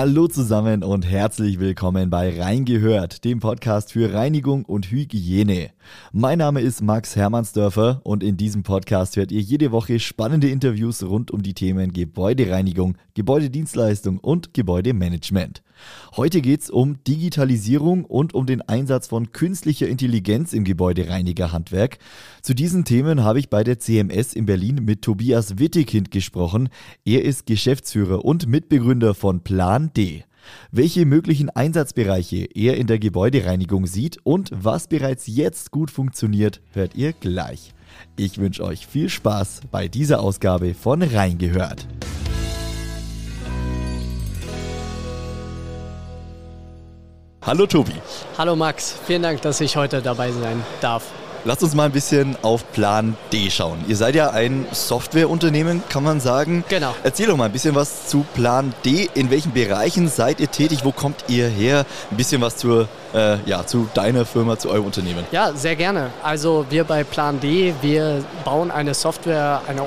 Hallo zusammen und herzlich willkommen bei Reingehört, dem Podcast für Reinigung und Hygiene. Mein Name ist Max Hermannsdörfer und in diesem Podcast hört ihr jede Woche spannende Interviews rund um die Themen Gebäudereinigung, Gebäudedienstleistung und Gebäudemanagement. Heute geht es um Digitalisierung und um den Einsatz von künstlicher Intelligenz im Gebäudereinigerhandwerk. Zu diesen Themen habe ich bei der CMS in Berlin mit Tobias Wittekind gesprochen. Er ist Geschäftsführer und Mitbegründer von Plan D. Welche möglichen Einsatzbereiche er in der Gebäudereinigung sieht und was bereits jetzt gut funktioniert, hört ihr gleich. Ich wünsche euch viel Spaß bei dieser Ausgabe von Reingehört. Hallo Tobi. Hallo Max, vielen Dank, dass ich heute dabei sein darf. Lasst uns mal ein bisschen auf Plan D schauen. Ihr seid ja ein Softwareunternehmen, kann man sagen. Genau. Erzähl doch mal ein bisschen was zu Plan D. In welchen Bereichen seid ihr tätig? Wo kommt ihr her? Ein bisschen was zur, äh, ja, zu deiner Firma, zu eurem Unternehmen. Ja, sehr gerne. Also wir bei Plan D, wir bauen eine Software, eine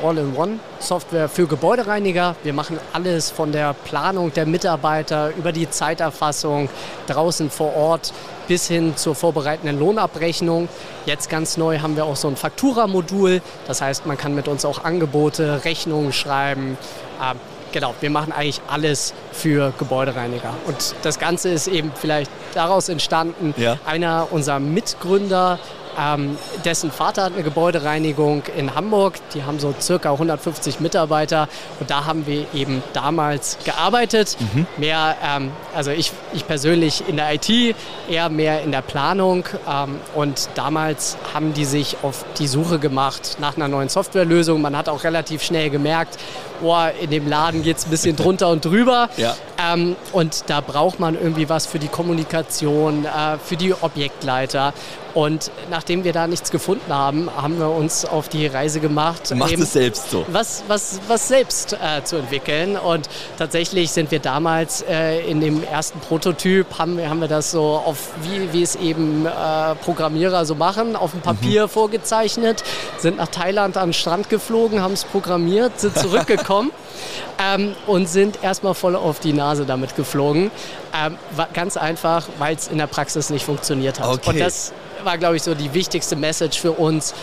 All-in-One-Software für Gebäudereiniger. Wir machen alles von der Planung der Mitarbeiter über die Zeiterfassung draußen vor Ort bis hin zur vorbereitenden Lohnabrechnung. Jetzt ganz neu haben wir auch so ein Faktura-Modul. Das heißt, man kann mit uns auch Angebote, Rechnungen schreiben. Äh, genau, wir machen eigentlich alles für Gebäudereiniger. Und das Ganze ist eben vielleicht daraus entstanden. Ja. Einer unserer Mitgründer ähm, dessen Vater hat eine Gebäudereinigung in Hamburg. Die haben so circa 150 Mitarbeiter. Und da haben wir eben damals gearbeitet. Mhm. Mehr, ähm, also ich, ich persönlich in der IT, eher mehr in der Planung. Ähm, und damals haben die sich auf die Suche gemacht nach einer neuen Softwarelösung. Man hat auch relativ schnell gemerkt, oh, in dem Laden geht es ein bisschen drunter und drüber. Ja. Ähm, und da braucht man irgendwie was für die Kommunikation, äh, für die Objektleiter. Und nachdem wir da nichts gefunden haben, haben wir uns auf die Reise gemacht, Macht es selbst so. was, was, was selbst äh, zu entwickeln. Und tatsächlich sind wir damals äh, in dem ersten Prototyp, haben, haben wir das so auf, wie, wie es eben äh, Programmierer so machen, auf dem Papier mhm. vorgezeichnet, sind nach Thailand an den Strand geflogen, haben es programmiert, sind zurückgekommen. ähm, und sind erstmal voll auf die Nase damit geflogen. Ähm, ganz einfach, weil es in der Praxis nicht funktioniert hat. Okay. Und das war, glaube ich, so die wichtigste Message für uns.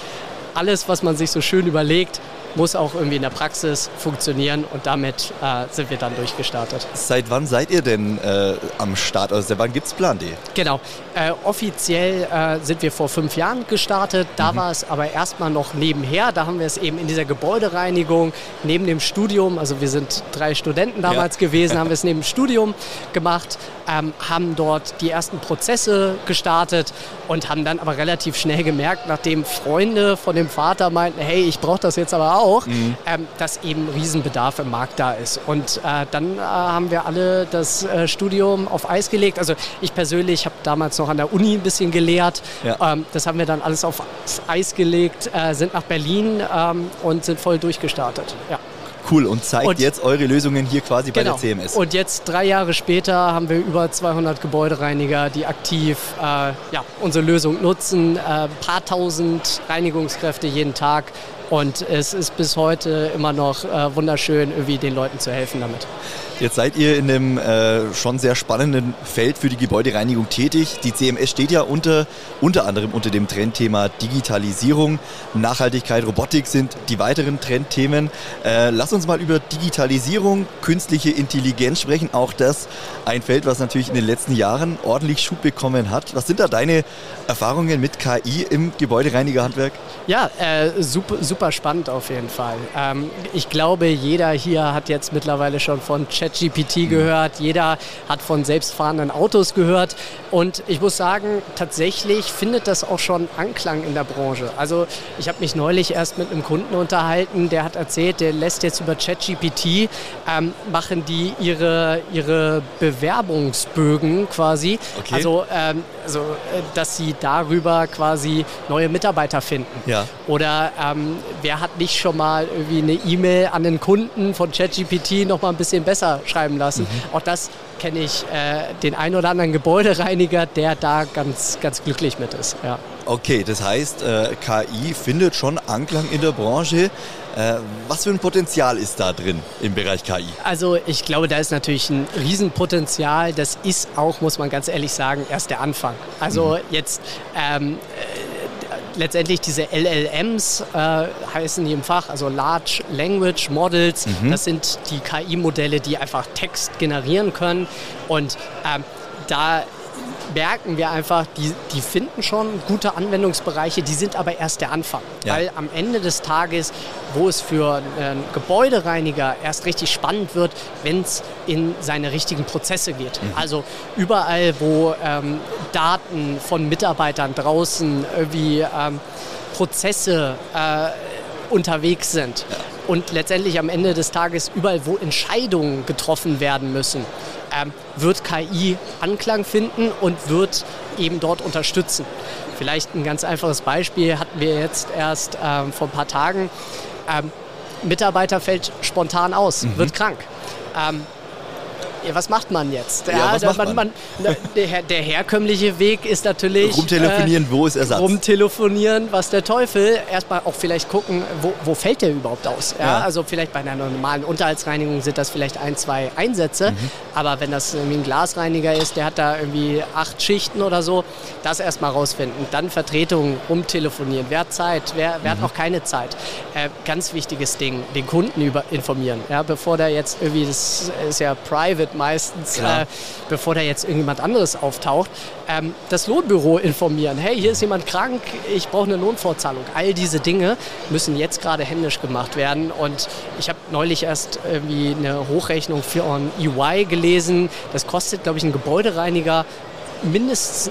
Alles, was man sich so schön überlegt, muss auch irgendwie in der Praxis funktionieren und damit äh, sind wir dann durchgestartet. Seit wann seid ihr denn äh, am Start? Also seit wann gibt es Plan D? Genau. Äh, offiziell äh, sind wir vor fünf Jahren gestartet. Da mhm. war es aber erstmal noch nebenher. Da haben wir es eben in dieser Gebäudereinigung neben dem Studium, also wir sind drei Studenten damals ja. gewesen, haben wir es neben dem Studium gemacht, ähm, haben dort die ersten Prozesse gestartet und haben dann aber relativ schnell gemerkt, nachdem Freunde von dem Vater meinten, hey, ich brauche das jetzt aber auch, auch, mhm. ähm, dass eben Riesenbedarf im Markt da ist. Und äh, dann äh, haben wir alle das äh, Studium auf Eis gelegt. Also ich persönlich habe damals noch an der Uni ein bisschen gelehrt. Ja. Ähm, das haben wir dann alles auf Eis gelegt, äh, sind nach Berlin ähm, und sind voll durchgestartet. Ja. Cool, und zeigt und, jetzt eure Lösungen hier quasi genau. bei der CMS. Und jetzt drei Jahre später haben wir über 200 Gebäudereiniger, die aktiv äh, ja, unsere Lösung nutzen. Ein äh, paar tausend Reinigungskräfte jeden Tag und es ist bis heute immer noch äh, wunderschön, irgendwie den Leuten zu helfen damit. Jetzt seid ihr in einem äh, schon sehr spannenden Feld für die Gebäudereinigung tätig. Die CMS steht ja unter, unter anderem unter dem Trendthema Digitalisierung, Nachhaltigkeit, Robotik sind die weiteren Trendthemen. Äh, lass uns mal über Digitalisierung, künstliche Intelligenz sprechen. Auch das ein Feld, was natürlich in den letzten Jahren ordentlich Schub bekommen hat. Was sind da deine Erfahrungen mit KI im Gebäudereinigerhandwerk? Ja, äh, super, super spannend auf jeden Fall. Ähm, ich glaube, jeder hier hat jetzt mittlerweile schon von Chat ChatGPT gehört, jeder hat von selbstfahrenden Autos gehört. Und ich muss sagen, tatsächlich findet das auch schon Anklang in der Branche. Also ich habe mich neulich erst mit einem Kunden unterhalten, der hat erzählt, der lässt jetzt über ChatGPT, ähm, machen die ihre, ihre Bewerbungsbögen quasi. Okay. Also, ähm, also, äh, dass sie darüber quasi neue Mitarbeiter finden. Ja. Oder ähm, wer hat nicht schon mal irgendwie eine E-Mail an den Kunden von ChatGPT noch mal ein bisschen besser schreiben lassen. Mhm. Auch das kenne ich äh, den einen oder anderen Gebäudereiniger, der da ganz, ganz glücklich mit ist. Ja. Okay, das heißt, äh, KI findet schon Anklang in der Branche. Äh, was für ein Potenzial ist da drin im Bereich KI? Also ich glaube, da ist natürlich ein Riesenpotenzial. Das ist auch, muss man ganz ehrlich sagen, erst der Anfang. Also mhm. jetzt ähm, äh, letztendlich diese LLMs äh, heißen die im Fach, also Large Language Models. Mhm. Das sind die KI-Modelle, die einfach Text generieren können. Und ähm, da merken wir einfach, die, die finden schon gute Anwendungsbereiche, die sind aber erst der Anfang. Ja. Weil am Ende des Tages, wo es für einen Gebäudereiniger erst richtig spannend wird, wenn es in seine richtigen Prozesse geht. Mhm. Also überall, wo ähm, Daten von Mitarbeitern draußen irgendwie ähm, Prozesse äh, unterwegs sind. Ja. Und letztendlich am Ende des Tages überall, wo Entscheidungen getroffen werden müssen ähm, wird KI Anklang finden und wird eben dort unterstützen. Vielleicht ein ganz einfaches Beispiel hatten wir jetzt erst ähm, vor ein paar Tagen. Ähm, Mitarbeiter fällt spontan aus, mhm. wird krank. Ähm, ja, was macht man jetzt? Ja, ja man, man? Man, der, der, herkömmliche Weg ist natürlich. Rumtelefonieren, äh, wo ist Ersatz? Rumtelefonieren, was der Teufel. Erstmal auch vielleicht gucken, wo, wo fällt der überhaupt aus? Ja, ja. Also vielleicht bei einer normalen Unterhaltsreinigung sind das vielleicht ein, zwei Einsätze. Mhm. Aber wenn das irgendwie ein Glasreiniger ist, der hat da irgendwie acht Schichten oder so, das erstmal rausfinden. Dann Vertretungen rumtelefonieren. Wer hat Zeit? Wer, wer mhm. hat noch keine Zeit? Äh, ganz wichtiges Ding, den Kunden über informieren. Ja, bevor der jetzt irgendwie, das ist ja private wird meistens, äh, bevor da jetzt irgendjemand anderes auftaucht, ähm, das Lohnbüro informieren. Hey, hier ist jemand krank, ich brauche eine Lohnfortzahlung. All diese Dinge müssen jetzt gerade händisch gemacht werden. Und ich habe neulich erst irgendwie eine Hochrechnung für ein EY gelesen. Das kostet, glaube ich, ein Gebäudereiniger mindestens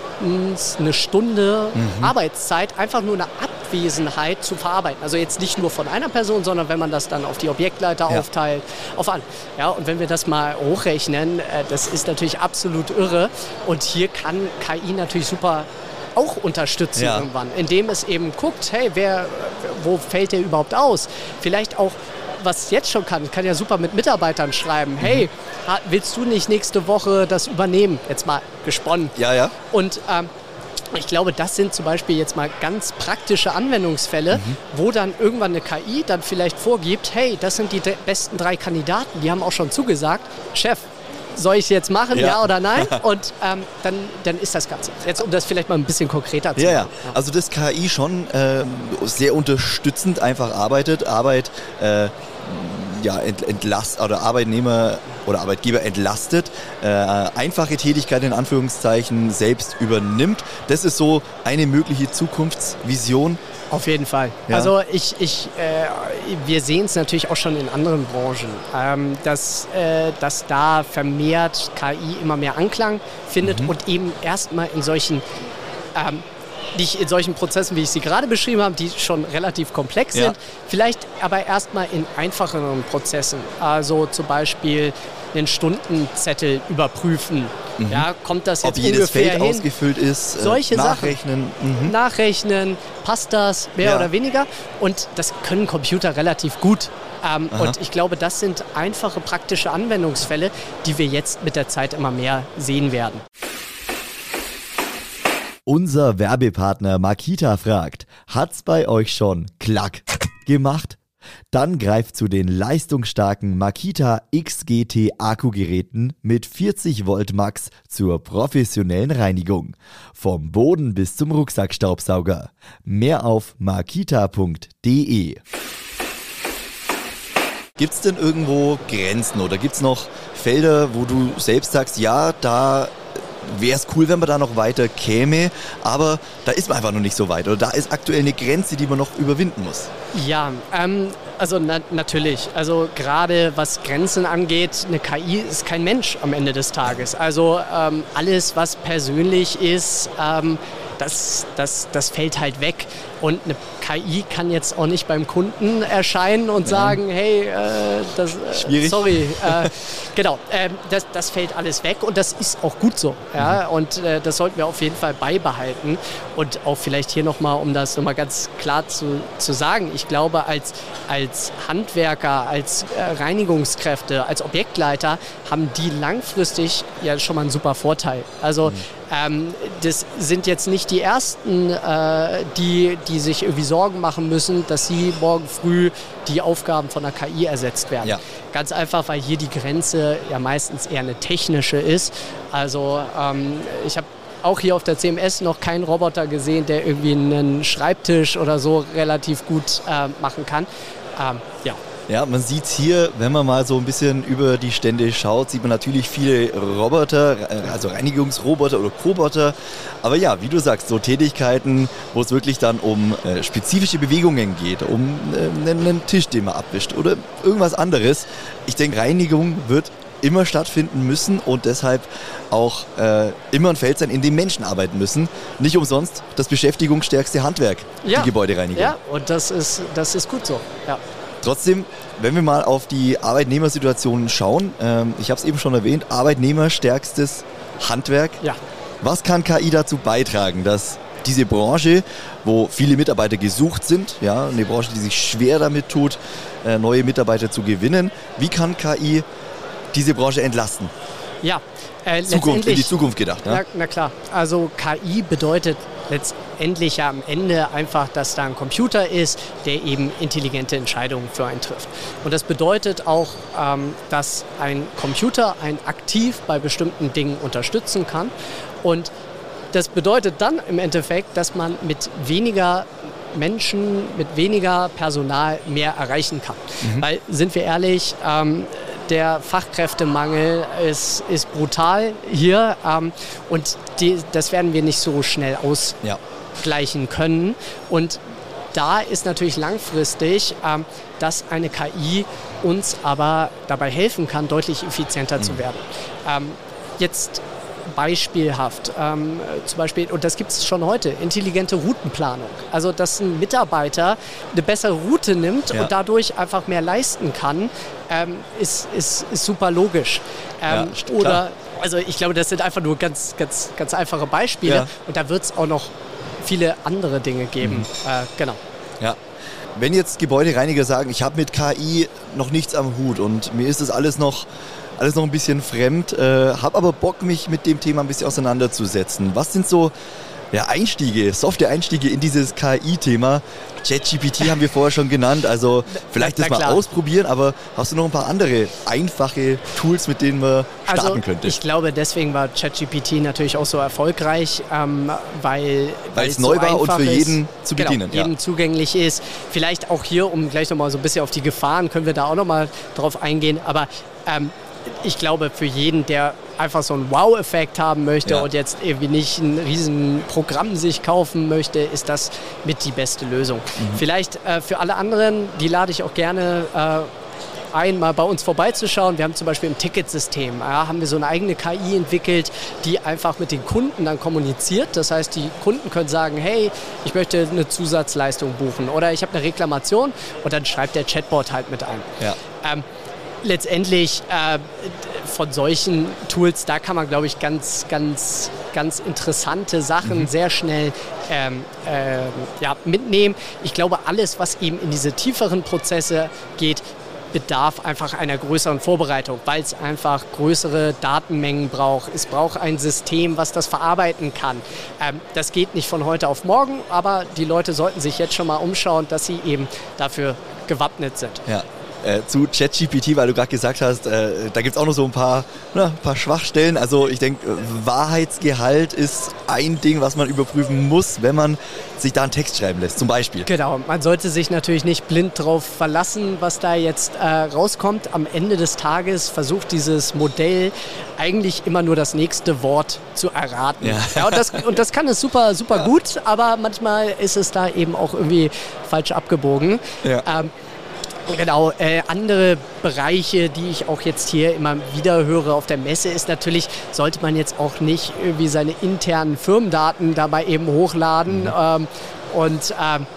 eine Stunde mhm. Arbeitszeit, einfach nur eine Abwesenheit zu verarbeiten. Also jetzt nicht nur von einer Person, sondern wenn man das dann auf die Objektleiter ja. aufteilt, auf alle. Ja, und wenn wir das mal hochrechnen, äh, das ist natürlich absolut irre. Und hier kann KI natürlich super auch unterstützen ja. irgendwann, indem es eben guckt, hey, wer, wo fällt der überhaupt aus? Vielleicht auch was jetzt schon kann, kann ja super mit Mitarbeitern schreiben. Hey, mhm. willst du nicht nächste Woche das übernehmen? Jetzt mal gesponnen. Ja, ja. Und ähm, ich glaube, das sind zum Beispiel jetzt mal ganz praktische Anwendungsfälle, mhm. wo dann irgendwann eine KI dann vielleicht vorgibt, hey, das sind die besten drei Kandidaten, die haben auch schon zugesagt. Chef, soll ich es jetzt machen, ja, ja oder nein? Und ähm, dann, dann ist das Ganze. Jetzt, um das vielleicht mal ein bisschen konkreter zu machen. Ja, ja. Also das KI schon äh, sehr unterstützend einfach arbeitet, Arbeit äh, ja, entlast, oder Arbeitnehmer oder Arbeitgeber entlastet, äh, einfache Tätigkeiten in Anführungszeichen selbst übernimmt. Das ist so eine mögliche Zukunftsvision. Auf jeden Fall. Ja. Also ich, ich, äh, wir sehen es natürlich auch schon in anderen Branchen, ähm, dass, äh, dass da vermehrt KI immer mehr Anklang findet mhm. und eben erstmal in solchen ähm, nicht in solchen Prozessen, wie ich sie gerade beschrieben habe, die schon relativ komplex sind, ja. vielleicht aber erstmal in einfacheren Prozessen. Also zum Beispiel einen Stundenzettel überprüfen. Mhm. Ja, kommt das jetzt Ob jedes Feld hin? ausgefüllt ist, äh, solche nachrechnen. Sachen. Mhm. Nachrechnen, passt das, mehr ja. oder weniger? Und das können Computer relativ gut. Ähm, und ich glaube, das sind einfache praktische Anwendungsfälle, die wir jetzt mit der Zeit immer mehr sehen werden. Unser Werbepartner Makita fragt, hat's bei euch schon klack gemacht? Dann greift zu den leistungsstarken Makita XGT Akkugeräten mit 40 Volt Max zur professionellen Reinigung. Vom Boden bis zum Rucksackstaubsauger. Mehr auf makita.de. Gibt es denn irgendwo Grenzen oder gibt es noch Felder, wo du selbst sagst, ja, da wäre es cool, wenn man da noch weiter käme, aber da ist man einfach noch nicht so weit oder da ist aktuell eine Grenze, die man noch überwinden muss. Ja, ähm, also na natürlich. Also gerade was Grenzen angeht, eine KI ist kein Mensch am Ende des Tages. Also ähm, alles, was persönlich ist, ähm, das, das, das fällt halt weg. Und eine KI kann jetzt auch nicht beim Kunden erscheinen und sagen, hey, äh, das, äh, sorry, äh, genau, ähm, das, das fällt alles weg und das ist auch gut so. Ja? Mhm. Und äh, das sollten wir auf jeden Fall beibehalten. Und auch vielleicht hier nochmal, um das nochmal ganz klar zu, zu sagen, ich glaube, als, als Handwerker, als äh, Reinigungskräfte, als Objektleiter haben die langfristig ja schon mal einen super Vorteil. Also mhm. ähm, das sind jetzt nicht die Ersten, äh, die, die sich irgendwie Sorgen machen müssen, dass sie morgen früh die Aufgaben von der KI ersetzt werden. Ja. Ganz einfach, weil hier die Grenze ja meistens eher eine technische ist. Also ähm, ich habe auch hier auf der CMS noch keinen Roboter gesehen, der irgendwie einen Schreibtisch oder so relativ gut äh, machen kann. Ähm, ja. Ja, man sieht hier, wenn man mal so ein bisschen über die Stände schaut, sieht man natürlich viele Roboter, also Reinigungsroboter oder Roboter. Aber ja, wie du sagst, so Tätigkeiten, wo es wirklich dann um äh, spezifische Bewegungen geht, um äh, einen Tisch, den man abwischt oder irgendwas anderes. Ich denke, Reinigung wird immer stattfinden müssen und deshalb auch äh, immer ein Feld sein, in dem Menschen arbeiten müssen. Nicht umsonst das beschäftigungsstärkste Handwerk, ja. die Gebäudereinigung. Ja, und das ist, das ist gut so. Ja. Trotzdem, wenn wir mal auf die Arbeitnehmersituation schauen, ähm, ich habe es eben schon erwähnt, Arbeitnehmerstärkstes Handwerk. Ja. Was kann KI dazu beitragen, dass diese Branche, wo viele Mitarbeiter gesucht sind, ja, eine Branche, die sich schwer damit tut, äh, neue Mitarbeiter zu gewinnen, wie kann KI diese Branche entlasten? Ja, äh, Zukunft, in die Zukunft gedacht. Ne? Na, na, klar, also KI bedeutet letztendlich ja am Ende einfach, dass da ein Computer ist, der eben intelligente Entscheidungen für einen trifft. Und das bedeutet auch, ähm, dass ein Computer einen aktiv bei bestimmten Dingen unterstützen kann. Und das bedeutet dann im Endeffekt, dass man mit weniger Menschen, mit weniger Personal mehr erreichen kann. Mhm. Weil, sind wir ehrlich, ähm, der Fachkräftemangel ist, ist brutal hier ähm, und die, das werden wir nicht so schnell ausgleichen ja. können. Und da ist natürlich langfristig, ähm, dass eine KI uns aber dabei helfen kann, deutlich effizienter mhm. zu werden. Ähm, jetzt beispielhaft. Ähm, zum Beispiel, und das gibt es schon heute, intelligente Routenplanung. Also, dass ein Mitarbeiter eine bessere Route nimmt ja. und dadurch einfach mehr leisten kann, ähm, ist, ist, ist super logisch. Ähm, ja, oder, also ich glaube, das sind einfach nur ganz, ganz, ganz einfache Beispiele. Ja. Und da wird es auch noch viele andere Dinge geben. Mhm. Äh, genau. Ja. Wenn jetzt Gebäudereiniger sagen, ich habe mit KI noch nichts am Hut und mir ist das alles noch alles noch ein bisschen fremd, äh, habe aber Bock, mich mit dem Thema ein bisschen auseinanderzusetzen. Was sind so ja, Einstiege, softe Einstiege in dieses KI-Thema. ChatGPT haben wir vorher schon genannt, also vielleicht das mal ausprobieren, aber hast du noch ein paar andere einfache Tools, mit denen man starten also, könnte? Ich glaube, deswegen war ChatGPT natürlich auch so erfolgreich, ähm, weil, weil es neu so war und für jeden ist, zu genau, bedienen. Genau, jedem ja. zugänglich ist. Vielleicht auch hier, um gleich nochmal so ein bisschen auf die Gefahren, können wir da auch nochmal drauf eingehen, aber ähm, ich glaube, für jeden, der einfach so einen Wow-Effekt haben möchte ja. und jetzt irgendwie nicht ein riesen Programm sich kaufen möchte, ist das mit die beste Lösung. Mhm. Vielleicht äh, für alle anderen, die lade ich auch gerne äh, ein, mal bei uns vorbeizuschauen. Wir haben zum Beispiel im Ticketsystem, ja, haben wir so eine eigene KI entwickelt, die einfach mit den Kunden dann kommuniziert. Das heißt, die Kunden können sagen, hey, ich möchte eine Zusatzleistung buchen oder ich habe eine Reklamation und dann schreibt der Chatbot halt mit ein. Ja. Ähm, letztendlich äh, von solchen Tools, da kann man, glaube ich, ganz, ganz, ganz interessante Sachen mhm. sehr schnell ähm, äh, ja, mitnehmen. Ich glaube, alles, was eben in diese tieferen Prozesse geht, bedarf einfach einer größeren Vorbereitung, weil es einfach größere Datenmengen braucht. Es braucht ein System, was das verarbeiten kann. Ähm, das geht nicht von heute auf morgen, aber die Leute sollten sich jetzt schon mal umschauen, dass sie eben dafür gewappnet sind. Ja. Äh, zu ChatGPT, weil du gerade gesagt hast, äh, da gibt es auch noch so ein paar, na, ein paar Schwachstellen. Also ich denke, Wahrheitsgehalt ist ein Ding, was man überprüfen muss, wenn man sich da einen Text schreiben lässt, zum Beispiel. Genau, man sollte sich natürlich nicht blind darauf verlassen, was da jetzt äh, rauskommt. Am Ende des Tages versucht dieses Modell eigentlich immer nur das nächste Wort zu erraten. Ja. ja und, das, und, das, kann es super, super ja. gut, aber manchmal ist es da eben auch irgendwie falsch abgebogen. Ja. Ähm, Genau, äh, andere Bereiche, die ich auch jetzt hier immer wieder höre auf der Messe, ist natürlich, sollte man jetzt auch nicht irgendwie seine internen Firmendaten dabei eben hochladen. Mhm. Ähm, Und ähm,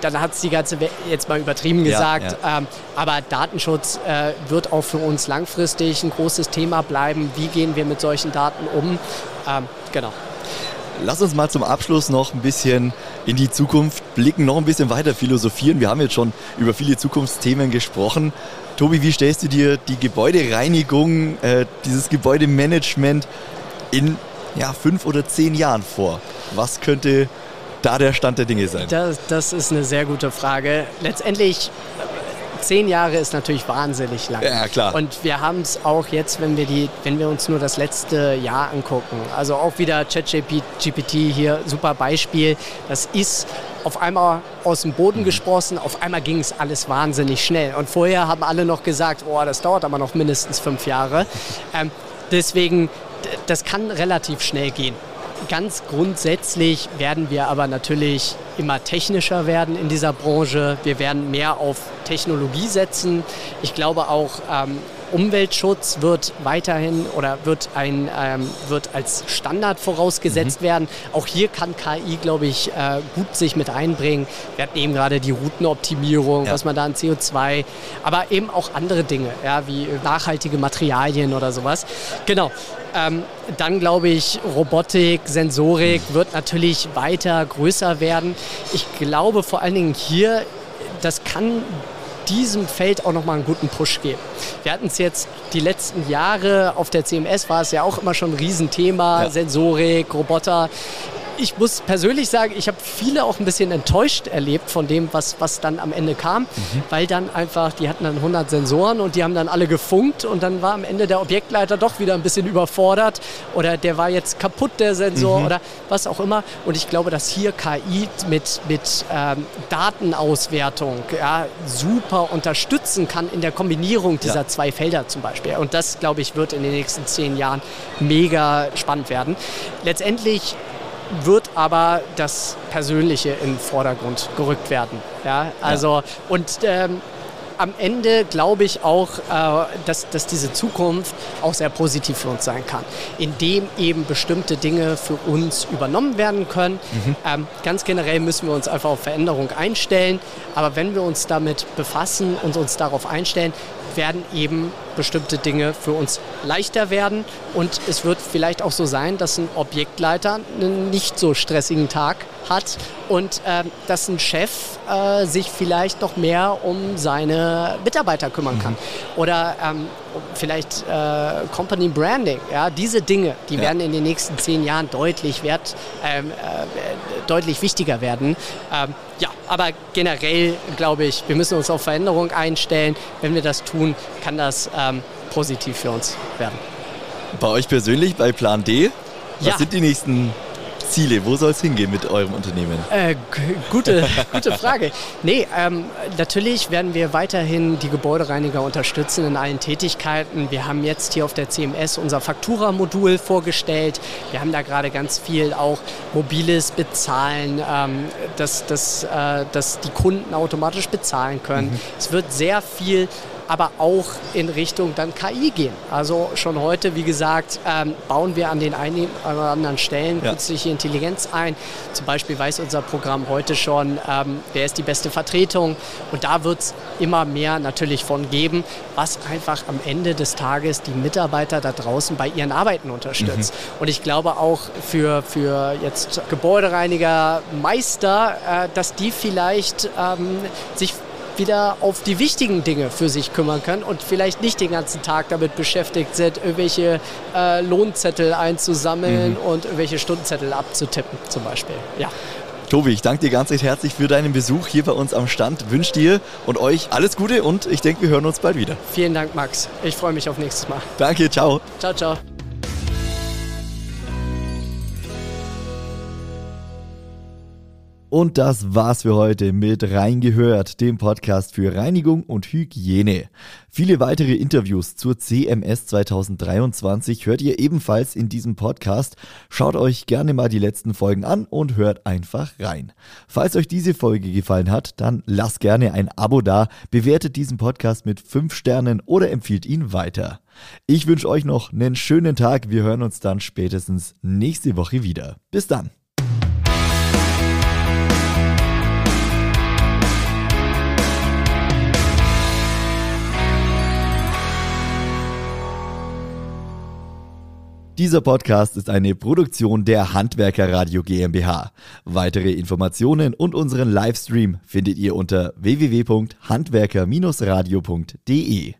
dann hat es die ganze Welt jetzt mal übertrieben gesagt. Ja, ja. Ähm, aber Datenschutz äh, wird auch für uns langfristig ein großes Thema bleiben. Wie gehen wir mit solchen Daten um? Ähm, genau. Lass uns mal zum Abschluss noch ein bisschen in die Zukunft blicken, noch ein bisschen weiter philosophieren. Wir haben jetzt schon über viele Zukunftsthemen gesprochen. Tobi, wie stellst du dir die Gebäudereinigung, äh, dieses Gebäudemanagement in ja, fünf oder zehn Jahren vor? Was könnte da der Stand der Dinge sein? Das, das ist eine sehr gute Frage. Letztendlich zehn Jahre ist natürlich wahnsinnig lang. Ja, klar. Und wir haben es auch jetzt, wenn wir, die, wenn wir uns nur das letzte Jahr angucken. Also auch wieder ChatGPT hier, super Beispiel. Das ist auf einmal aus dem Boden mhm. gesprossen, auf einmal ging es alles wahnsinnig schnell. Und vorher haben alle noch gesagt, oh, das dauert aber noch mindestens fünf Jahre. Ähm, deswegen, das kann relativ schnell gehen. Ganz grundsätzlich werden wir aber natürlich immer technischer werden in dieser Branche. Wir werden mehr auf Technologie setzen. Ich glaube auch, ähm, Umweltschutz wird weiterhin oder wird, ein, ähm, wird als Standard vorausgesetzt mhm. werden. Auch hier kann KI, glaube ich, äh, gut sich mit einbringen. Wir hatten eben gerade die Routenoptimierung, ja. was man da an CO2, aber eben auch andere Dinge, ja, wie nachhaltige Materialien oder sowas. Genau. Ähm, dann glaube ich, Robotik, Sensorik mhm. wird natürlich weiter größer werden. Ich glaube vor allen Dingen hier, das kann diesem Feld auch nochmal einen guten Push geben. Wir hatten es jetzt die letzten Jahre auf der CMS, war es ja auch immer schon ein Riesenthema, ja. Sensorik, Roboter ich muss persönlich sagen, ich habe viele auch ein bisschen enttäuscht erlebt von dem, was, was dann am Ende kam, mhm. weil dann einfach, die hatten dann 100 Sensoren und die haben dann alle gefunkt und dann war am Ende der Objektleiter doch wieder ein bisschen überfordert oder der war jetzt kaputt, der Sensor mhm. oder was auch immer. Und ich glaube, dass hier KI mit, mit ähm, Datenauswertung ja, super unterstützen kann in der Kombinierung dieser ja. zwei Felder zum Beispiel. Und das, glaube ich, wird in den nächsten zehn Jahren mega spannend werden. Letztendlich wird aber das Persönliche in den Vordergrund gerückt werden. Ja, also ja. und ähm, am Ende glaube ich auch, äh, dass, dass diese Zukunft auch sehr positiv für uns sein kann, indem eben bestimmte Dinge für uns übernommen werden können. Mhm. Ähm, ganz generell müssen wir uns einfach auf Veränderung einstellen, aber wenn wir uns damit befassen und uns darauf einstellen, werden eben bestimmte Dinge für uns leichter werden und es wird vielleicht auch so sein, dass ein Objektleiter einen nicht so stressigen Tag hat und äh, dass ein Chef äh, sich vielleicht noch mehr um seine Mitarbeiter kümmern kann. Mhm. Oder ähm, vielleicht äh, Company Branding. Ja, diese Dinge, die ja. werden in den nächsten zehn Jahren deutlich wert, ähm, äh, deutlich wichtiger werden. Ähm, ja, aber generell glaube ich, wir müssen uns auf Veränderung einstellen. Wenn wir das tun, kann das ähm, positiv für uns werden. Bei euch persönlich, bei Plan D, was ja. sind die nächsten Ziele? Wo soll es hingehen mit eurem Unternehmen? Äh, gute, gute Frage. Nee, ähm, natürlich werden wir weiterhin die Gebäudereiniger unterstützen in allen Tätigkeiten. Wir haben jetzt hier auf der CMS unser Faktura-Modul vorgestellt. Wir haben da gerade ganz viel auch mobiles Bezahlen, ähm, dass, dass, äh, dass die Kunden automatisch bezahlen können. Mhm. Es wird sehr viel aber auch in Richtung dann KI gehen. Also schon heute, wie gesagt, ähm, bauen wir an den einen oder anderen Stellen ja. künstliche Intelligenz ein. Zum Beispiel weiß unser Programm heute schon, ähm, wer ist die beste Vertretung. Und da wird es immer mehr natürlich von geben, was einfach am Ende des Tages die Mitarbeiter da draußen bei ihren Arbeiten unterstützt. Mhm. Und ich glaube auch für, für jetzt Gebäudereiniger, Meister, äh, dass die vielleicht ähm, sich wieder auf die wichtigen Dinge für sich kümmern können und vielleicht nicht den ganzen Tag damit beschäftigt sind, irgendwelche äh, Lohnzettel einzusammeln mhm. und irgendwelche Stundenzettel abzutippen zum Beispiel. Ja. Tobi, ich danke dir ganz recht herzlich für deinen Besuch hier bei uns am Stand. Wünsche dir und euch alles Gute und ich denke, wir hören uns bald wieder. Vielen Dank, Max. Ich freue mich auf nächstes Mal. Danke, ciao. Ciao, ciao. Und das war's für heute mit Reingehört, dem Podcast für Reinigung und Hygiene. Viele weitere Interviews zur CMS 2023 hört ihr ebenfalls in diesem Podcast. Schaut euch gerne mal die letzten Folgen an und hört einfach rein. Falls euch diese Folge gefallen hat, dann lasst gerne ein Abo da, bewertet diesen Podcast mit 5 Sternen oder empfiehlt ihn weiter. Ich wünsche euch noch einen schönen Tag. Wir hören uns dann spätestens nächste Woche wieder. Bis dann. Dieser Podcast ist eine Produktion der Handwerker Radio GmbH. Weitere Informationen und unseren Livestream findet ihr unter www.handwerker-radio.de.